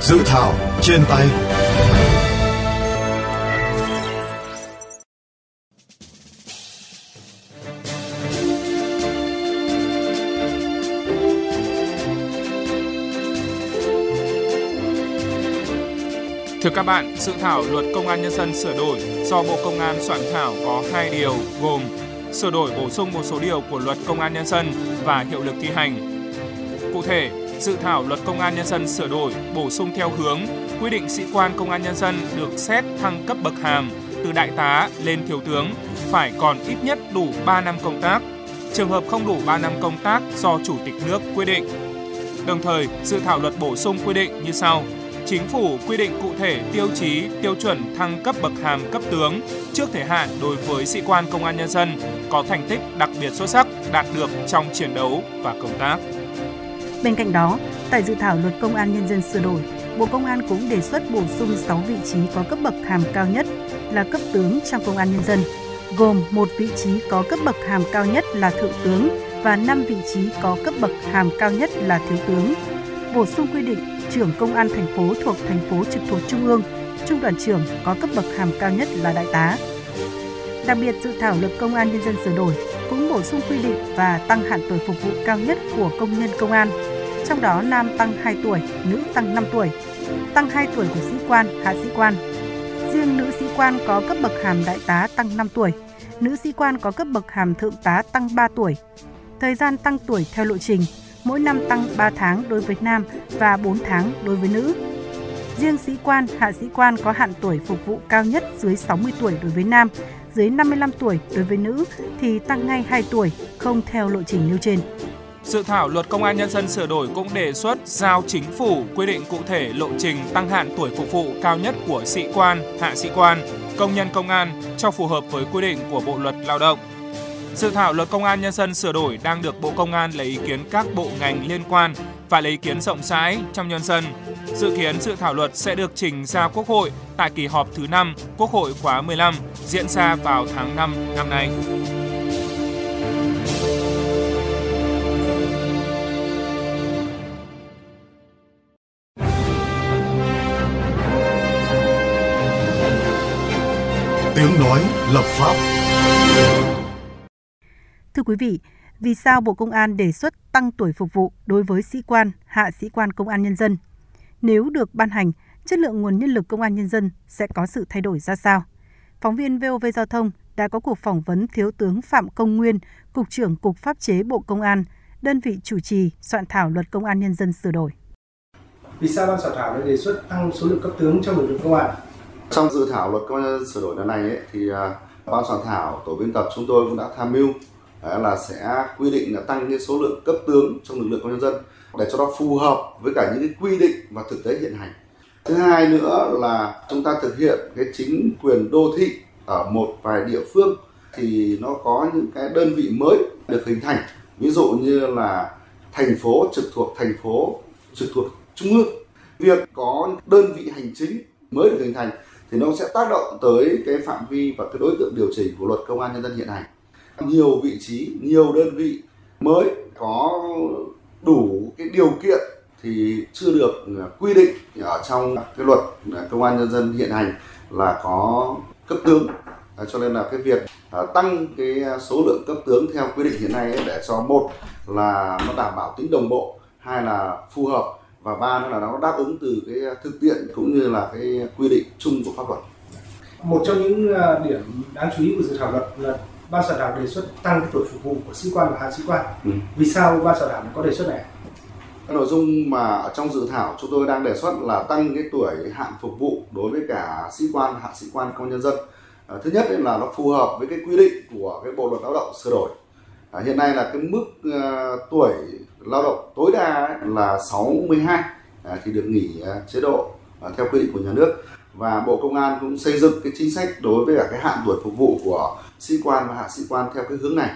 Dự thảo trên tay. Thưa các bạn, dự thảo luật công an nhân dân sửa đổi do Bộ Công an soạn thảo có hai điều gồm sửa đổi bổ sung một số điều của luật công an nhân dân và hiệu lực thi hành. Cụ thể, dự thảo luật công an nhân dân sửa đổi bổ sung theo hướng quy định sĩ quan công an nhân dân được xét thăng cấp bậc hàm từ đại tá lên thiếu tướng phải còn ít nhất đủ 3 năm công tác. Trường hợp không đủ 3 năm công tác do Chủ tịch nước quy định. Đồng thời, dự thảo luật bổ sung quy định như sau – Chính phủ quy định cụ thể tiêu chí, tiêu chuẩn thăng cấp bậc hàm cấp tướng trước thời hạn đối với sĩ quan công an nhân dân có thành tích đặc biệt xuất sắc đạt được trong chiến đấu và công tác. Bên cạnh đó, tại dự thảo luật công an nhân dân sửa đổi, Bộ Công an cũng đề xuất bổ sung 6 vị trí có cấp bậc hàm cao nhất là cấp tướng trong công an nhân dân, gồm một vị trí có cấp bậc hàm cao nhất là thượng tướng và 5 vị trí có cấp bậc hàm cao nhất là thiếu tướng. Bổ sung quy định trưởng công an thành phố thuộc thành phố trực thuộc trung ương, trung đoàn trưởng có cấp bậc hàm cao nhất là đại tá. Đặc biệt, dự thảo luật công an nhân dân sửa đổi cũng bổ sung quy định và tăng hạn tuổi phục vụ cao nhất của công nhân công an, trong đó nam tăng 2 tuổi, nữ tăng 5 tuổi, tăng 2 tuổi của sĩ quan, hạ sĩ quan. Riêng nữ sĩ quan có cấp bậc hàm đại tá tăng 5 tuổi, nữ sĩ quan có cấp bậc hàm thượng tá tăng 3 tuổi. Thời gian tăng tuổi theo lộ trình mỗi năm tăng 3 tháng đối với nam và 4 tháng đối với nữ. Riêng sĩ quan, hạ sĩ quan có hạn tuổi phục vụ cao nhất dưới 60 tuổi đối với nam, dưới 55 tuổi đối với nữ thì tăng ngay 2 tuổi, không theo lộ trình nêu trên. Dự thảo luật công an nhân dân sửa đổi cũng đề xuất giao chính phủ quy định cụ thể lộ trình tăng hạn tuổi phục vụ cao nhất của sĩ quan, hạ sĩ quan, công nhân công an cho phù hợp với quy định của Bộ luật Lao động. Dự thảo luật công an nhân dân sửa đổi đang được Bộ Công an lấy ý kiến các bộ ngành liên quan và lấy ý kiến rộng rãi trong nhân dân. Dự kiến dự thảo luật sẽ được trình ra Quốc hội tại kỳ họp thứ 5 Quốc hội khóa 15 diễn ra vào tháng 5 năm nay. Tiếng nói lập pháp Thưa quý vị, vì sao Bộ Công an đề xuất tăng tuổi phục vụ đối với sĩ quan, hạ sĩ quan công an nhân dân? Nếu được ban hành, chất lượng nguồn nhân lực công an nhân dân sẽ có sự thay đổi ra sao? Phóng viên VOV Giao thông đã có cuộc phỏng vấn Thiếu tướng Phạm Công Nguyên, Cục trưởng Cục Pháp chế Bộ Công an, đơn vị chủ trì soạn thảo luật công an nhân dân sửa đổi. Vì sao ban soạn thảo lại đề xuất tăng số lượng cấp tướng trong lực lượng công an? Trong dự thảo luật công an nhân dân sửa đổi lần này ấy, thì à, ban soạn thảo tổ biên tập chúng tôi cũng đã tham mưu là sẽ quy định là tăng cái số lượng cấp tướng trong lực lượng công an nhân dân để cho nó phù hợp với cả những cái quy định và thực tế hiện hành. Thứ hai nữa là chúng ta thực hiện cái chính quyền đô thị ở một vài địa phương thì nó có những cái đơn vị mới được hình thành. Ví dụ như là thành phố trực thuộc thành phố trực thuộc trung ương. Việc có đơn vị hành chính mới được hình thành thì nó sẽ tác động tới cái phạm vi và cái đối tượng điều chỉnh của luật công an nhân dân hiện hành nhiều vị trí, nhiều đơn vị mới có đủ cái điều kiện thì chưa được quy định ở trong cái luật công an nhân dân hiện hành là có cấp tướng. À, cho nên là cái việc à, tăng cái số lượng cấp tướng theo quy định hiện nay ấy, để cho một là nó đảm bảo tính đồng bộ, hai là phù hợp, và ba nữa là nó đáp ứng từ cái thực tiễn cũng như là cái quy định chung của pháp luật. Một trong những à, điểm đáng chú ý của dự thảo luật là ban soạn thảo đề xuất tăng cái tuổi phục vụ của sĩ quan và hạ sĩ quan. Ừ. vì sao ban soạn thảo có đề xuất này? Nội dung mà ở trong dự thảo chúng tôi đang đề xuất là tăng cái tuổi hạn phục vụ đối với cả sĩ quan hạ sĩ quan công nhân dân. À, thứ nhất là nó phù hợp với cái quy định của cái bộ luật lao động sửa đổi. À, hiện nay là cái mức uh, tuổi lao động tối đa là 62 à, thì được nghỉ uh, chế độ uh, theo quy định của nhà nước. Và bộ công an cũng xây dựng cái chính sách đối với cả cái hạn tuổi phục vụ của sĩ quan và hạ sĩ quan theo cái hướng này.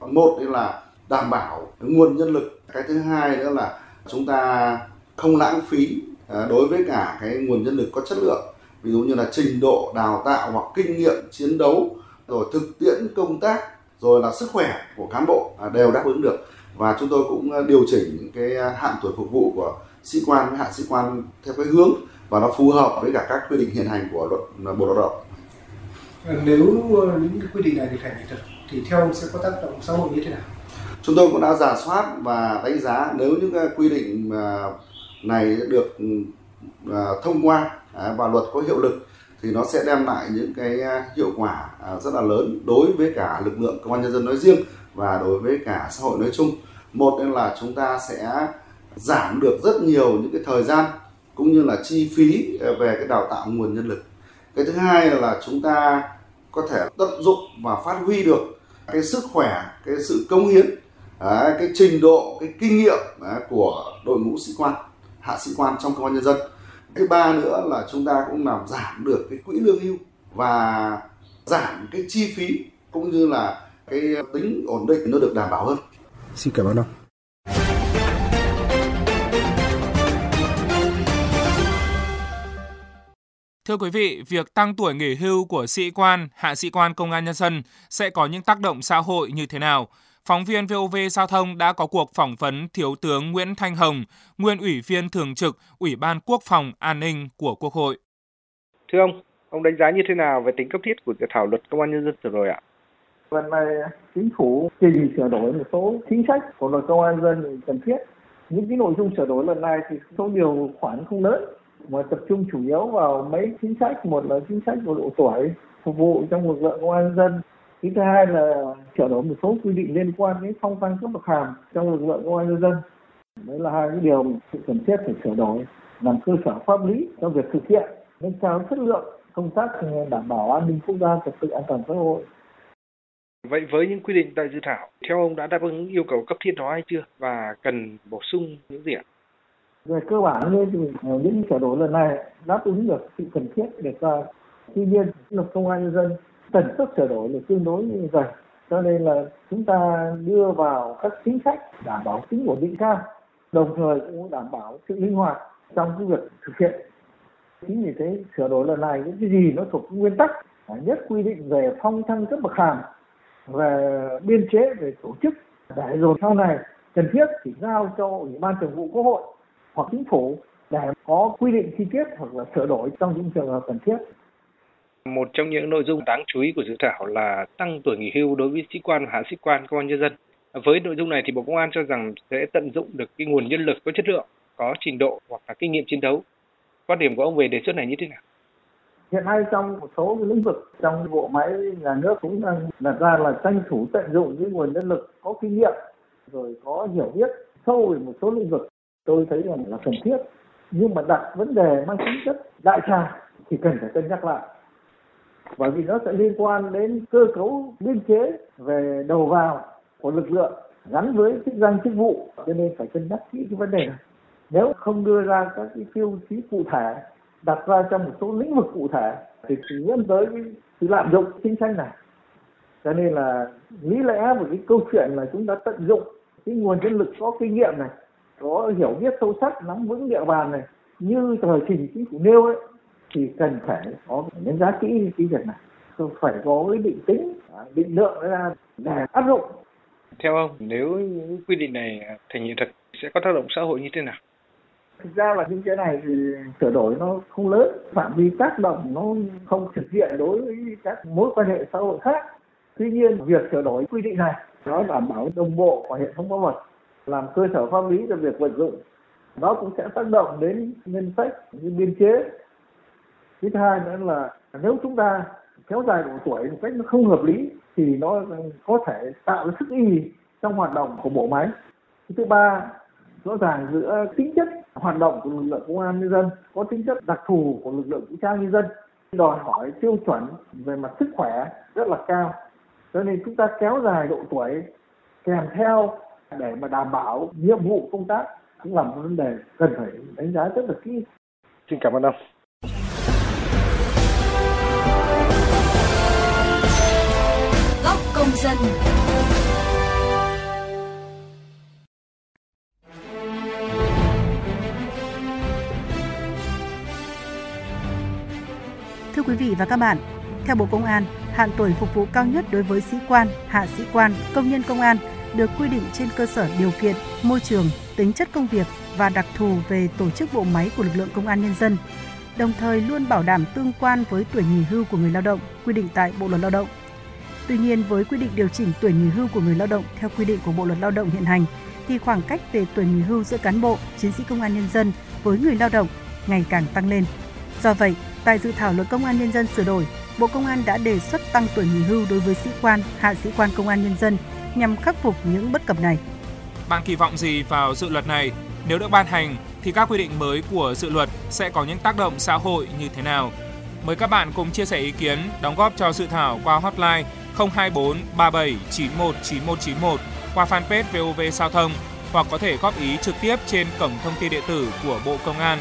Một là đảm bảo nguồn nhân lực. Cái thứ hai nữa là chúng ta không lãng phí à, đối với cả cái nguồn nhân lực có chất lượng. Ví dụ như là trình độ đào tạo hoặc kinh nghiệm chiến đấu, rồi thực tiễn công tác, rồi là sức khỏe của cán bộ à, đều đáp ứng được. Và chúng tôi cũng à, điều chỉnh những cái hạn tuổi phục vụ của sĩ quan với hạ sĩ quan theo cái hướng và nó phù hợp với cả các quy định hiện hành của luật bộ lao động. Vâng, nếu ờ, những cái quy định này được thành hiện thực thì theo ông sẽ có tác động xã hội như thế nào? Chúng tôi cũng đã giả soát và đánh giá nếu những quy định ờ, này được ờ, thông qua à, và luật có hiệu lực thì nó sẽ đem lại những cái hiệu quả à, rất là lớn đối với cả lực lượng công an nhân dân nói riêng và đối với cả xã hội nói chung. Một là chúng ta sẽ giảm được rất nhiều những cái thời gian cũng như là chi phí về cái đào tạo nguồn nhân lực. Cái thứ hai là chúng ta có thể tận dụng và phát huy được cái sức khỏe, cái sự công hiến, cái trình độ, cái kinh nghiệm của đội ngũ sĩ quan, hạ sĩ quan trong công an nhân dân. Thứ ba nữa là chúng ta cũng làm giảm được cái quỹ lương hưu và giảm cái chi phí cũng như là cái tính ổn định nó được đảm bảo hơn. Xin cảm ơn ông. Thưa quý vị, việc tăng tuổi nghỉ hưu của sĩ quan, hạ sĩ quan công an nhân dân sẽ có những tác động xã hội như thế nào? Phóng viên VOV Giao thông đã có cuộc phỏng vấn Thiếu tướng Nguyễn Thanh Hồng, nguyên ủy viên thường trực Ủy ban Quốc phòng An ninh của Quốc hội. Thưa ông, ông đánh giá như thế nào về tính cấp thiết của dự thảo luật công an nhân dân sửa đổi ạ? Lần này chính phủ trình sửa đổi một số chính sách của luật công an nhân dân cần thiết. Những cái nội dung sửa đổi lần này thì số điều khoản không lớn mà tập trung chủ yếu vào mấy chính sách một là chính sách của độ tuổi phục vụ trong lực lượng công an nhân dân. Thứ hai là sửa đổi một số quy định liên quan đến phong tăng cấp bậc hàm trong lực lượng công an nhân dân. Đấy là hai cái điều sự cần thiết phải sửa đổi làm cơ sở pháp lý cho việc thực hiện nâng cao chất lượng công tác đảm bảo an ninh quốc gia trật tự an toàn xã hội. Vậy với những quy định tại dự thảo, theo ông đã đáp ứng yêu cầu cấp thiết đó hay chưa? Và cần bổ sung những gì ạ? Về cơ bản nên thì ờ, những sửa đổi lần này đáp ứng được sự cần thiết để ra tuy nhiên luật công an nhân dân tần suất sửa đổi là tương đối dày. Cho nên là chúng ta đưa vào các chính sách đảm bảo tính ổn định cao, đồng thời cũng đảm bảo sự linh hoạt trong cái việc thực hiện. Chính vì thế, sửa đổi lần này những cái gì nó thuộc nguyên tắc nhất quy định về phong thăng cấp bậc hàm, về biên chế về tổ chức. Để rồi sau này cần thiết thì giao cho ủy ban thường vụ quốc hội hoặc chính phủ để có quy định chi tiết hoặc là sửa đổi trong những trường hợp cần thiết. Một trong những nội dung đáng chú ý của dự thảo là tăng tuổi nghỉ hưu đối với sĩ quan và hạ sĩ quan công an nhân dân. Với nội dung này thì Bộ Công an cho rằng sẽ tận dụng được cái nguồn nhân lực có chất lượng, có trình độ hoặc là kinh nghiệm chiến đấu. Quan điểm của ông về đề xuất này như thế nào? Hiện nay trong một số lĩnh vực trong bộ máy nhà nước cũng đang đặt ra là tranh thủ tận dụng cái nguồn nhân lực có kinh nghiệm rồi có hiểu biết sâu về một số lĩnh vực tôi thấy rằng là cần thiết. Nhưng mà đặt vấn đề mang tính chất đại trà thì cần phải cân nhắc lại. Bởi vì nó sẽ liên quan đến cơ cấu biên chế về đầu vào của lực lượng gắn với chức danh chức vụ, cho nên phải cân nhắc kỹ cái vấn đề này. Nếu không đưa ra các cái tiêu chí cụ thể, đặt ra trong một số lĩnh vực cụ thể, thì chỉ dẫn tới cái sự lạm dụng chính sách này. Cho nên là lý lẽ một cái câu chuyện là chúng ta tận dụng cái nguồn nhân lực có kinh nghiệm này có hiểu biết sâu sắc nắm vững địa bàn này như tờ trình chính phủ nêu ấy thì cần phải có đánh giá kỹ cái việc này. Phải có cái định tính à, định lượng ra để áp dụng. Theo ông nếu những quy định này thành hiện thực sẽ có tác động xã hội như thế nào? Thực ra là những cái này thì sửa đổi nó không lớn phạm vi tác động nó không thực hiện đối với các mối quan hệ xã hội khác. Tuy nhiên việc sửa đổi quy định này nó đảm bảo đồng bộ của hệ thống pháp luật làm cơ sở pháp lý cho việc vận dụng. Nó cũng sẽ tác động đến ngân sách như biên chế. Thứ hai nữa là nếu chúng ta kéo dài độ tuổi một cách nó không hợp lý, thì nó có thể tạo ra sức y trong hoạt động của bộ máy. Thứ ba, rõ ràng giữa tính chất hoạt động của lực lượng công an nhân dân, có tính chất đặc thù của lực lượng vũ trang nhân dân, đòi hỏi tiêu chuẩn về mặt sức khỏe rất là cao. Cho nên chúng ta kéo dài độ tuổi kèm theo để mà đảm bảo nhiệm vụ công tác cũng là một vấn đề cần phải đánh giá rất là kỹ. Xin cảm ơn ông. Góc công dân. Thưa quý vị và các bạn, theo Bộ Công an, Hạn tuổi phục vụ cao nhất đối với sĩ quan, hạ sĩ quan, công nhân công an được quy định trên cơ sở điều kiện, môi trường, tính chất công việc và đặc thù về tổ chức bộ máy của lực lượng công an nhân dân, đồng thời luôn bảo đảm tương quan với tuổi nghỉ hưu của người lao động quy định tại Bộ luật Lao động. Tuy nhiên, với quy định điều chỉnh tuổi nghỉ hưu của người lao động theo quy định của Bộ luật Lao động hiện hành, thì khoảng cách về tuổi nghỉ hưu giữa cán bộ, chiến sĩ công an nhân dân với người lao động ngày càng tăng lên. Do vậy, tại dự thảo luật công an nhân dân sửa đổi, Bộ Công an đã đề xuất tăng tuổi nghỉ hưu đối với sĩ quan, hạ sĩ quan công an nhân dân nhằm khắc phục những bất cập này. Bạn kỳ vọng gì vào dự luật này? Nếu được ban hành thì các quy định mới của dự luật sẽ có những tác động xã hội như thế nào? Mời các bạn cùng chia sẻ ý kiến, đóng góp cho dự thảo qua hotline 024 37 91 9191 qua fanpage VOV Giao thông hoặc có thể góp ý trực tiếp trên cổng thông tin điện tử của Bộ Công an.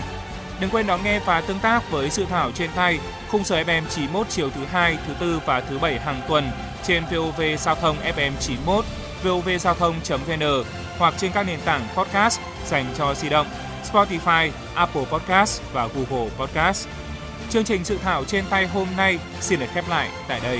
Đừng quên đón nghe và tương tác với dự thảo trên tay khung giờ FM 91 chiều thứ hai, thứ tư và thứ bảy hàng tuần trên VOV Giao thông FM 91, vovgiao thông.vn hoặc trên các nền tảng podcast dành cho di động Spotify, Apple Podcast và Google Podcast. Chương trình dự thảo trên tay hôm nay xin được khép lại tại đây.